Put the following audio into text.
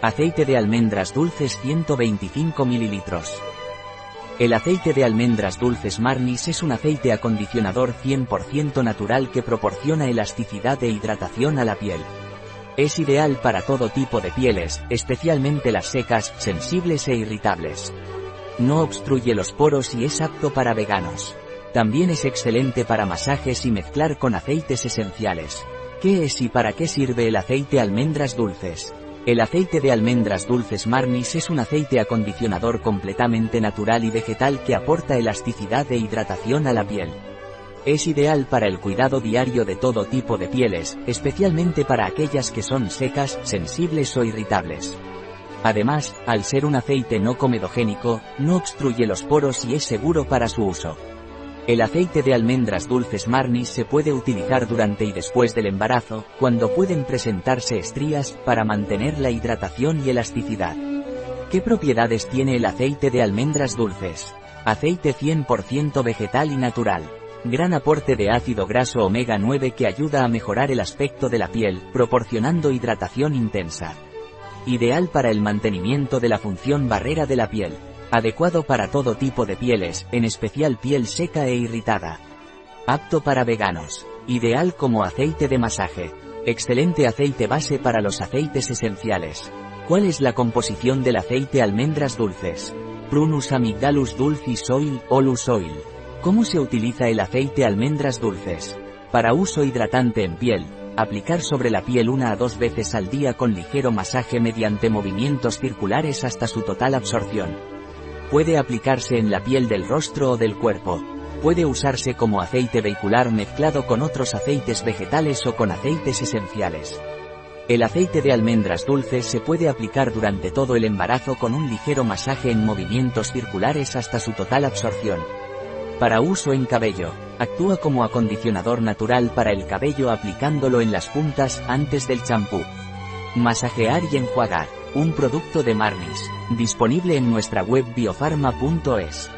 Aceite de almendras dulces 125 ml. El aceite de almendras dulces Marnis es un aceite acondicionador 100% natural que proporciona elasticidad e hidratación a la piel. Es ideal para todo tipo de pieles, especialmente las secas, sensibles e irritables. No obstruye los poros y es apto para veganos. También es excelente para masajes y mezclar con aceites esenciales. ¿Qué es y para qué sirve el aceite almendras dulces? El aceite de almendras dulces Marnis es un aceite acondicionador completamente natural y vegetal que aporta elasticidad e hidratación a la piel. Es ideal para el cuidado diario de todo tipo de pieles, especialmente para aquellas que son secas, sensibles o irritables. Además, al ser un aceite no comedogénico, no obstruye los poros y es seguro para su uso. El aceite de almendras dulces Marnis se puede utilizar durante y después del embarazo, cuando pueden presentarse estrías, para mantener la hidratación y elasticidad. ¿Qué propiedades tiene el aceite de almendras dulces? Aceite 100% vegetal y natural. Gran aporte de ácido graso omega 9 que ayuda a mejorar el aspecto de la piel, proporcionando hidratación intensa. Ideal para el mantenimiento de la función barrera de la piel. Adecuado para todo tipo de pieles, en especial piel seca e irritada. Apto para veganos. Ideal como aceite de masaje. Excelente aceite base para los aceites esenciales. ¿Cuál es la composición del aceite almendras dulces? Prunus amygdalus dulcis oil, olus oil. ¿Cómo se utiliza el aceite almendras dulces? Para uso hidratante en piel, aplicar sobre la piel una a dos veces al día con ligero masaje mediante movimientos circulares hasta su total absorción. Puede aplicarse en la piel del rostro o del cuerpo. Puede usarse como aceite vehicular mezclado con otros aceites vegetales o con aceites esenciales. El aceite de almendras dulces se puede aplicar durante todo el embarazo con un ligero masaje en movimientos circulares hasta su total absorción. Para uso en cabello, actúa como acondicionador natural para el cabello aplicándolo en las puntas antes del champú. Masajear y enjuagar. Un producto de Marnis. Disponible en nuestra web biofarma.es.